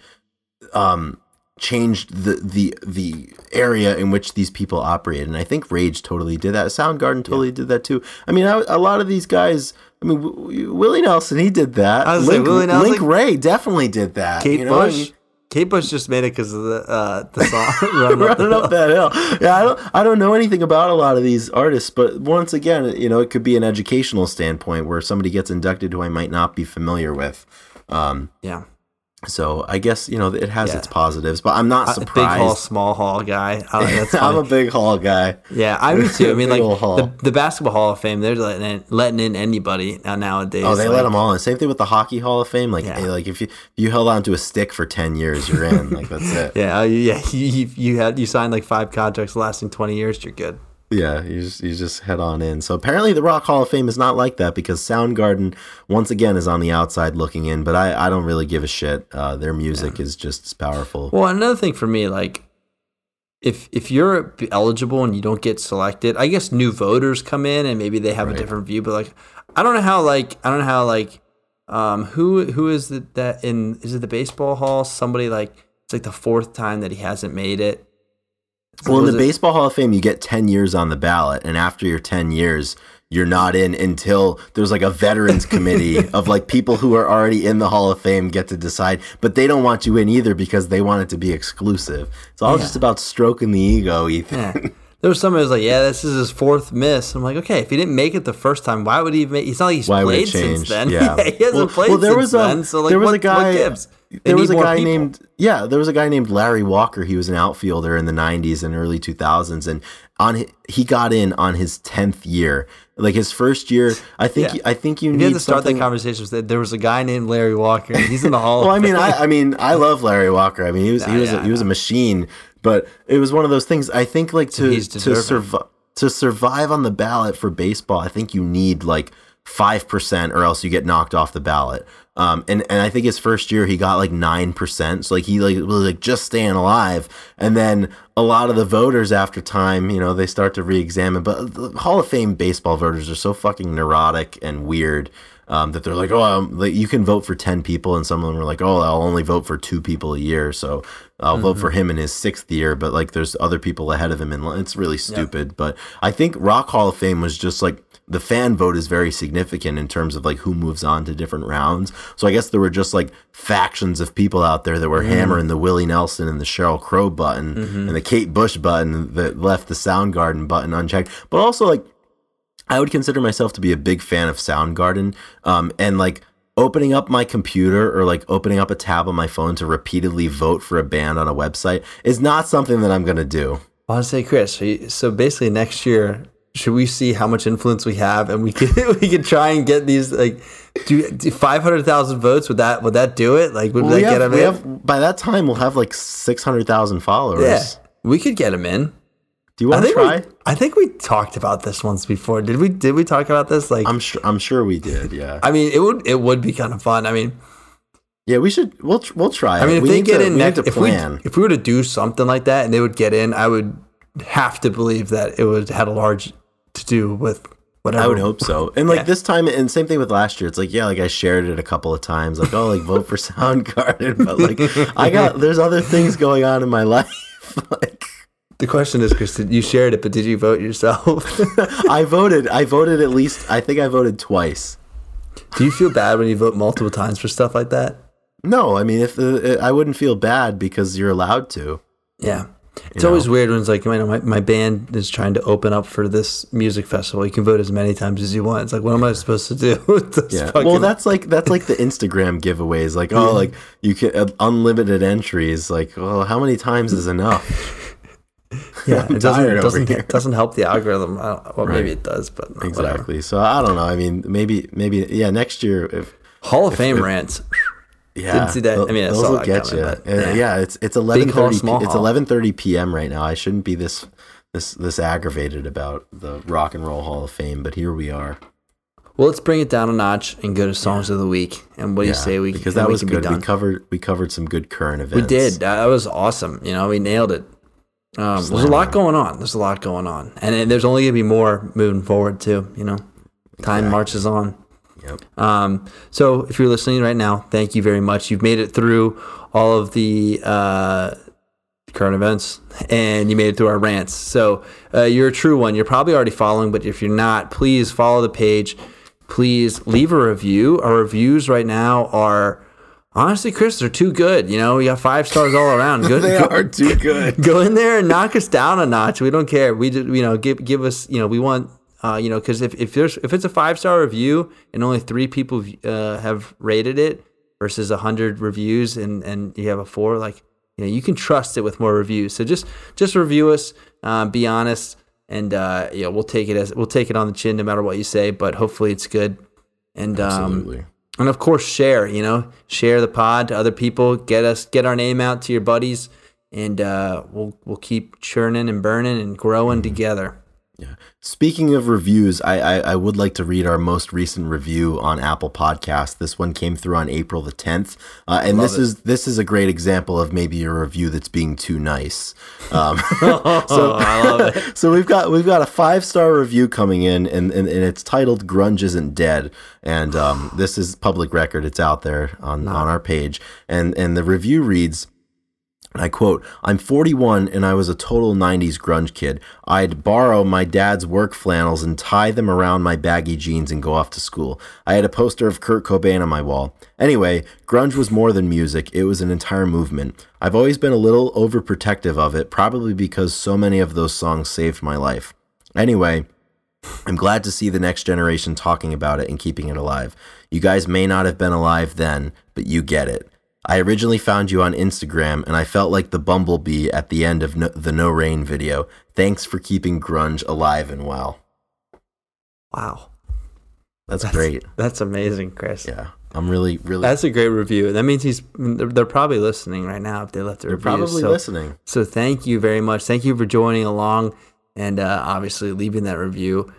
um changed the the the area in which these people operated and i think rage totally did that soundgarden totally did that too i mean I, a lot of these guys i mean w- w- willie nelson he did that I was link, Willie Nelson- link wray definitely did that Kate you know? Bush. Kate Bush just made it because of the uh, the song Running Up running up that hill. Yeah, I don't I don't know anything about a lot of these artists, but once again, you know, it could be an educational standpoint where somebody gets inducted who I might not be familiar with. Um, Yeah, so I guess you know it has Yeah. its positives, but I'm not Uh, big hall, surprised. small hall guy. That's I'm a big hall guy. yeah, I do too. I mean, like the, the basketball Hall of Fame, they're letting in, letting in anybody now nowadays. Oh, they like, let them all in. Same thing with the hockey Hall of Fame. Like, Yeah. hey, like if you if you held onto a stick for ten years, you're in. like that's it. Yeah, uh, yeah. You, you, you had you signed like five contracts lasting twenty years. You're good. Yeah, you just you just head on in. So apparently the Rock Hall of Fame is not like that because Soundgarden once again is on the outside looking in, but I, I don't really give a shit. Uh, their music is just as powerful. Well, another thing for me, like if if you're eligible and you don't get selected, I guess new voters come in and maybe they have Right. a different view. But like, I don't know how like I don't know how like um who who is it that in is it the baseball hall? Somebody like it's like the fourth time that he hasn't made it. Well, in the it- Baseball Hall of Fame, you get 10 years on the ballot, and after your 10 years, you're not in until there's like a veterans committee of like people who are already in the Hall of Fame get to decide, but they don't want you in either because they want it to be exclusive. It's all Yeah. just about stroking the ego, Ethan. Yeah. There was somebody who was like, "Yeah, this is his fourth miss." I'm like, "Okay, if he didn't make it the first time, why would he make? It? He's not like he's Why played since then. Yeah. he hasn't Well- played well, there since was, um, then. So like, there was what, a guy- what gives? There was a guy people. named yeah there was a guy named larry walker he was an outfielder in the 90s and early 2000s and on hi- he got in on his 10th year like his first year i think Yeah. i think you You need to start something that conversation with there was a guy named Larry Walker. He's in the hall. well, I mean, I, I mean, I love Larry Walker. I mean, he was he was yeah, a, he was a machine, but it was one of those things. I think like to to survive to survive on the ballot for baseball, I think you need like five percent, or else you get knocked off the ballot. Um, and and I think his first year he got like nine percent, so like he like was like just staying alive. And then a lot of the voters after time, you know, they start to re-examine. But the Hall of Fame baseball voters are so fucking neurotic and weird um, that they're like, oh, um, like you can vote for 10 people. And some of them are like, oh, I'll only vote for two people a year. So I'll vote for him in his sixth year. But like there's other people ahead of him. And it's really stupid. But I think Rock Hall of Fame was just like, the fan vote is very significant in terms of like who moves on to different rounds. So I guess there were just like factions of people out there that were hammering the Willie Nelson and the Sheryl Crow button and the Kate Bush button that left the Soundgarden button unchecked. But also like I would consider myself to be a big fan of Soundgarden. Um, and like opening up my computer or like opening up a tab on my phone to repeatedly vote for a band on a website is not something that I'm going to do. I want to say, Chris. So, you, so basically, next year should we see how much influence we have and we can we can try and get these like do, do 500,000 votes would that would that do it like would Well, that we get have, him we in have by that time we'll have like six hundred thousand followers. yeah we could get him in Do you want to try? we, I think we talked about this once before did we did we talk about this like I'm sure. I'm sure we did. Yeah. I mean it would it would be kind of fun I mean yeah. We should. We'll we'll try. I mean, if we they get to, in next, if we plan. if we were to do something like that and they would get in, I would have to believe that it would had a large to do with whatever. I would hope so. And like Yeah. this time, and same thing with last year. It's like, yeah, like I shared it a couple of times, like, oh, like vote for Soundgarden. But like, I got, there's other things going on in my life. like, The question is, did you shared it, but did you vote yourself? I voted, I voted at least, I think I voted twice. do you feel bad when you vote multiple times for stuff like that? No, I mean, if the, I wouldn't feel bad because you're allowed to. Yeah. It's always weird when it's like, you know, my, my band is trying to open up for this music festival. You can vote as many times as you want. It's like, what am I supposed to do? with this Yeah. fucking- Well, that's like that's like the Instagram giveaways. Like, oh, like you can uh, unlimited entries. Like, well, how many times is enough? yeah, it doesn't, tired it doesn't, here. it doesn't help the algorithm. I don't, well, maybe it does, but whatever. Exactly. So I don't know. I mean, maybe maybe yeah. Next year, if Hall of Fame rants. Yeah, Didn't see that. I mean, I those will get coming, you. but, Uh, yeah. yeah. it's it's eleven hall, It's eleven thirty p.m. right now. I shouldn't be this this this aggravated about the Rock and Roll Hall of Fame, but here we are. Well, let's bring it down a notch and go to songs of the week. And what do you say we because that we was good. Be We covered we covered some good current events. We did. That was awesome. You know, we nailed it. Um, there's a lot going on. There's a lot going on, and, and there's only gonna be more moving forward too. You know, time marches on. Yep. Um, so if you're listening right now, thank you very much. You've made it through all of the uh, current events, and you made it through our rants. So uh, you're a true one. You're probably already following, but if you're not, please follow the page. Please leave a review. Our reviews right now are honestly, Chris, they're too good. You know, we got five stars all around. Good. They go- are too good. go in there and knock us down a notch. We don't care. We just, you know, give give us, you know, we want, uh, you know, because if if there's if it's a five star review and only three people uh, have rated it versus a hundred reviews and and you have a four, like you know, you can trust it with more reviews. So just just review us, um, be honest, and uh, yeah, we'll take it as we'll take it on the chin no matter what you say. But hopefully it's good. And um, and of course share you know share the pod to other people get us get our name out to your buddies and uh, we'll we'll keep churning and burning and growing together Yeah. Speaking of reviews, I, I I would like to read our most recent review on Apple Podcast. This one came through on April the tenth, uh, and this it. is this is a great example of maybe a review that's being too nice. Um, so I love it. so we've got we've got a five star review coming in, and, and, and it's titled "Grunge Isn't Dead," and um, this is public record. It's out there on on our page, and and the review reads. I quote, I'm 41 and I was a total 90s grunge kid. I'd borrow my dad's work flannels and tie them around my baggy jeans and go off to school. I had a poster of Kurt Cobain on my wall. Anyway, grunge was more than music, it was an entire movement. I've always been a little overprotective of it, probably because so many of those songs saved my life. Anyway, I'm glad to see the next generation talking about it and keeping it alive. You guys may not have been alive then, but you get it. I originally found you on Instagram and I felt like the bumblebee at the end of no, the No Rain video. Thanks for keeping grunge alive and well. wow That's, great. that's amazing chris Yeah. I'm really, really. that's a great review that means he's they're, they're probably listening right now if they left a they're review probably so, listening. so thank you very much thank you for joining along and uh, obviously leaving that review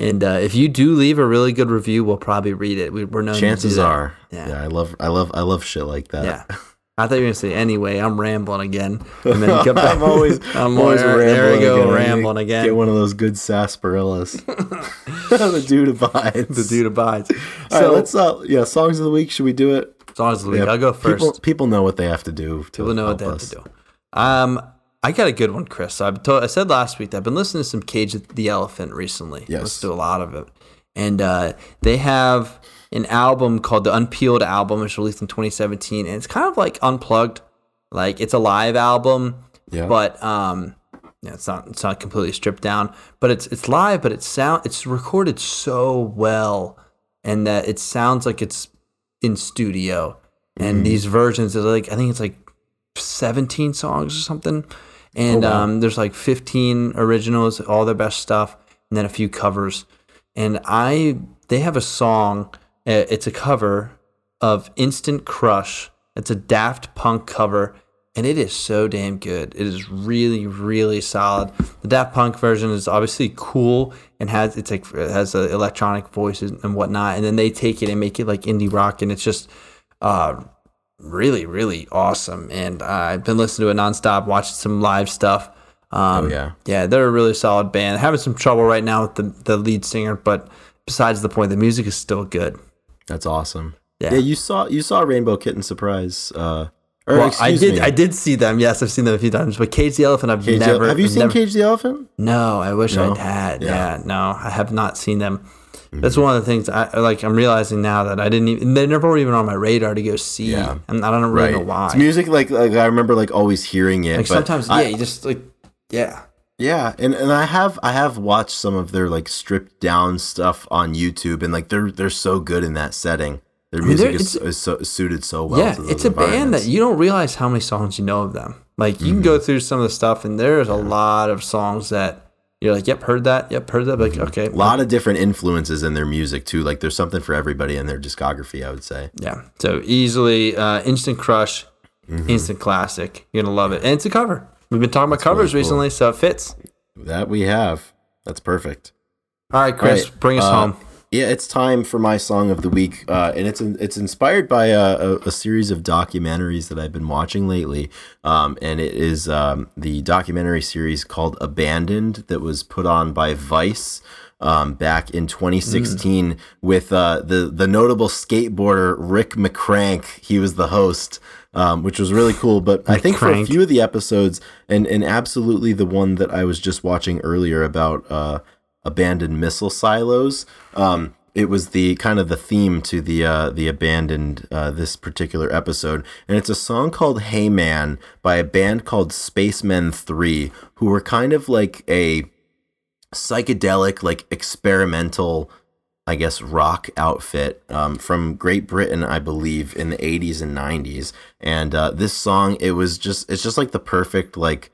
and uh, if you do leave a really good review we'll probably read it we, we're known Chances are. Yeah. Yeah. I love, I love, I love shit like that. Yeah. I thought you were gonna say anyway. I'm rambling again, and then. I'm always, I'm always there, there we rambling go, again. rambling again. Get one of those good sarsaparillas. the dude abides. the dude abides. All So right, let's uh yeah, songs of the week. Should we do it? songs of the week. Yeah, I'll go first. People, people know what they have to do. To People know what they help have to do. Um, I got a good one, Chris. I've told, I said last week that I've been listening to some Cage the Elephant recently. Yes. Listened to a lot of it, and uh, they have an album called the Unpeeled album, which was released in 2017, and it's kind of like unplugged, like it's a live album, Yeah. but um, yeah, it's not it's not completely stripped down, but it's it's live, but it's sound it's recorded so well, and that it sounds like it's in studio. And these versions are like I think it's like 17 songs or something, and Oh, wow. um, there's like 15 originals, all their best stuff. and then a few covers. And I they have a song. uh, It's a cover of Instant Crush. It's a Daft Punk cover, and it is so damn good. It is really, really solid. The Daft Punk version is obviously cool and has it's like it has uh, electronic voices and whatnot, and then they take it and make it like indie rock, and it's just uh, really, really awesome. And uh, I've been listening to it nonstop, watching some live stuff. Um, Oh, yeah. yeah, they're a really solid band. Having some trouble right now with the the lead singer, but besides the point, the music is still good. That's awesome. Yeah. Yeah, you saw you saw Rainbow Kitten Surprise. Uh, or Well, excuse I did. me. I did see them. Yes, I've seen them a few times. But Cage the Elephant, I've Cage never. have you I've seen never- Cage the Elephant? No, I wish No? I'd had. Yeah. Yeah. no, I have not seen them. That's Mm-hmm. one of the things I like. I'm realizing now that I didn't even. They never were even on my radar to go see. Yeah. and I don't really know why. It's music like like I remember like always hearing it. like but sometimes, I- yeah, you just like, yeah, Yeah, and, and I have I have watched some of their like stripped down stuff on YouTube, and like they're they're so good in that setting. Their music they're- is, is so suited so well. yeah. It's a band that you don't realize how many songs you know of them. Like you can Mm-hmm. go through some of the stuff, and there's a lot of songs that you're like, yep, heard that, yep, heard that. Like, okay, a lot of different influences in their music too. Like there's something for everybody in their discography. I would say. Yeah. So easily, uh, instant crush, Mm-hmm. instant classic. You're gonna love it, and it's a cover. We've been talking about covers really cool. recently, so it fits. That we have. That's perfect. All right, Chris, Right, bring us uh, home. Yeah, it's time for my song of the week, uh, and it's it's inspired by a, a, a series of documentaries that I've been watching lately, um, and it is um, the documentary series called Abandoned that was put on by Vice. Um, back in 2016 with uh, the the notable skateboarder Rick McCrank. He was the host, um, which was really cool. But I think for a few of the episodes, and and absolutely the one that I was just watching earlier about uh, abandoned missile silos. Um, it was the kind of the theme to the uh, the abandoned uh, this particular episode, and it's a song called "Hey Man" by a band called Spacemen Three, who were kind of like a psychedelic, like experimental, I guess, rock outfit um, from Great Britain, I believe, in the 80s and 90s. And uh, this song, it was just, it's just like the perfect, like,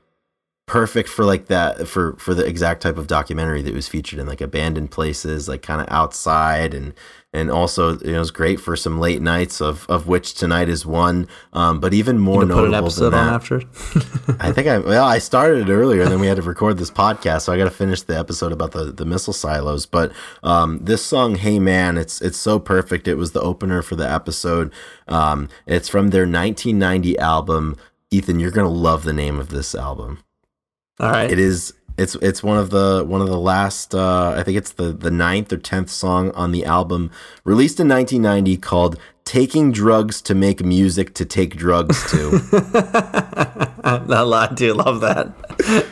perfect for like that for for the exact type of documentary that was featured in like abandoned places like kind of outside and and also you know it's great for some late nights of of which tonight is one um but even more To put an episode than on that after. I think I well, I started it earlier, and then we had to record this podcast, so I got to finish the episode about the, the missile silos. But um, this song, "Hey Man," it's it's so perfect. It was the opener for the episode. Um, it's from their 1990 album. Ethan, you're gonna love the name of this album. All right. It is. It's it's one of the one of the last. Uh, I think it's the the ninth or tenth song on the album, released in 1990, called "Taking Drugs to Make Music to Take Drugs to." Not a lot. I do love that.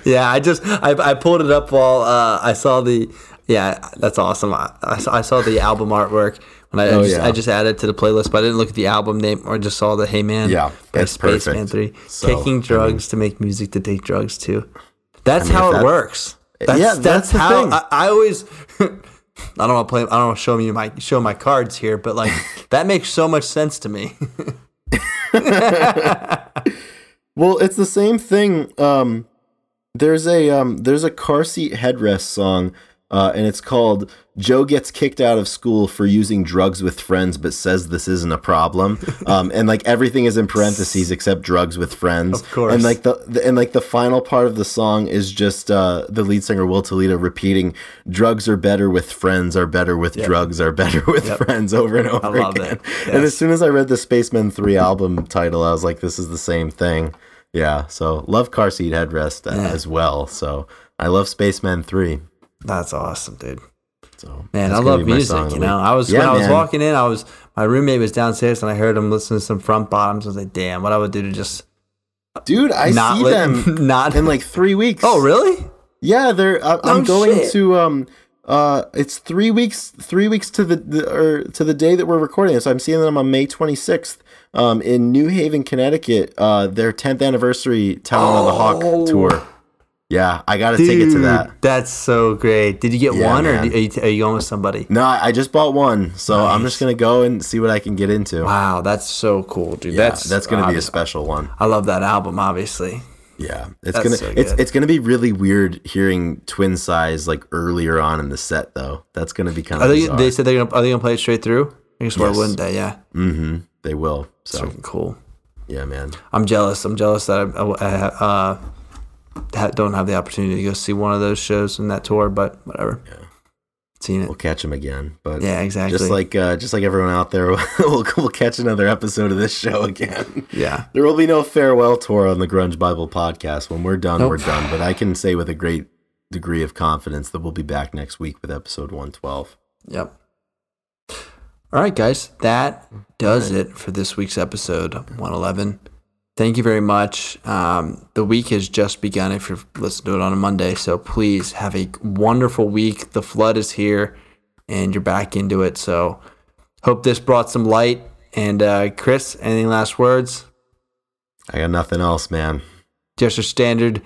yeah, I just I, I pulled it up while uh, I saw the. Yeah, that's awesome. I, I, saw, the album artwork when I, I Oh, just, yeah. I just added it to the playlist, but I didn't look at the album name or just saw the Hey Man. Yeah, by it's Spaceman perfect. Three. So, Taking I drugs to make music to take drugs too. That's mean, how if it works. That's, Yeah, that's, that's the how thing. I, I always. I don't want to play. I don't want to show you my show my cards here, but like that makes so much sense to me. Well, it's the same thing. Um, there's a um, there's a car seat headrest song, uh, and it's called "Joe Gets Kicked Out of School for Using Drugs with Friends, but says this isn't a problem." Um, and like everything is in parentheses except drugs with friends. Of course. And like the, the and like the final part of the song is just uh, the lead singer Will Toledo repeating, "Drugs are better with friends, are better with drugs, are better with friends" over and over love again. that. And as soon as I read the Spaceman 3 album title, I was like, this is the same thing. Yeah, so love car seat headrest uh, as well. So I love Spaceman 3. That's awesome, dude. So Man, I love music. song of the You know. I was Yeah, when I was man. walking in, I was my roommate was downstairs and I heard him listening to some front bottoms. I was like, damn, what I would do to just Dude, I see li- them not in like three weeks. Oh, really? Yeah, they're. I, I'm No going shit. to. Um, uh, it's three weeks. Three weeks to the, the or to the day that we're recording this. I'm seeing them on May 26th. Um, in New Haven, Connecticut. Uh, their 10th anniversary Talon of the Oh. Hawk tour. Yeah, I got a ticket to that. That's so great. Did you get Yeah, one or are you, are you going with somebody? No, I just bought one, so I'm just gonna go and see what I can get into. Wow, that's so cool, dude. Yeah, that's that's gonna be a special one. I love that album, obviously. Yeah, it's That's gonna so it's it's gonna be really weird hearing twin size like earlier on in the set though. That's gonna be kind of they? They said they're gonna. Are they gonna play it straight through? I guess why Yes. wouldn't they? Yeah, mm-hmm. They will. So cool. yeah, man. I'm jealous. I'm jealous that I, I, I uh, don't have the opportunity to go see one of those shows in that tour, but whatever. Yeah. Seen it. We'll catch him again. But Yeah, exactly. just like uh, just like everyone out there, we'll we'll catch another episode of this show again. yeah, There will be no farewell tour on the Grunge Bible podcast. When we're done, Nope. we're done. But I can say with a great degree of confidence that we'll be back next week with episode 112. yep. All right, guys, that does it for this week's episode 111. Thank you very much. Um, the week has just begun if you're listening to it on a Monday, so please have a wonderful week. The flood is here, and you're back into it. So, hope this brought some light. And uh, Chris, any last words? I got nothing else, man. just your standard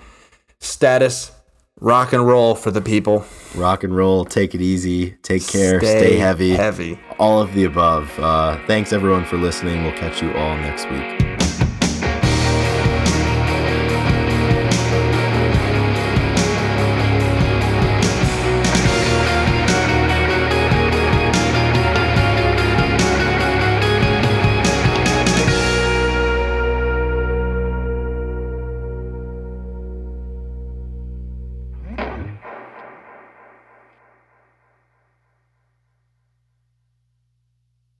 status rock and roll for the people. Rock and roll, take it easy, take care, stay, heavy, Heavy. all of the above. Uh, thanks everyone for listening. We'll catch you all next week.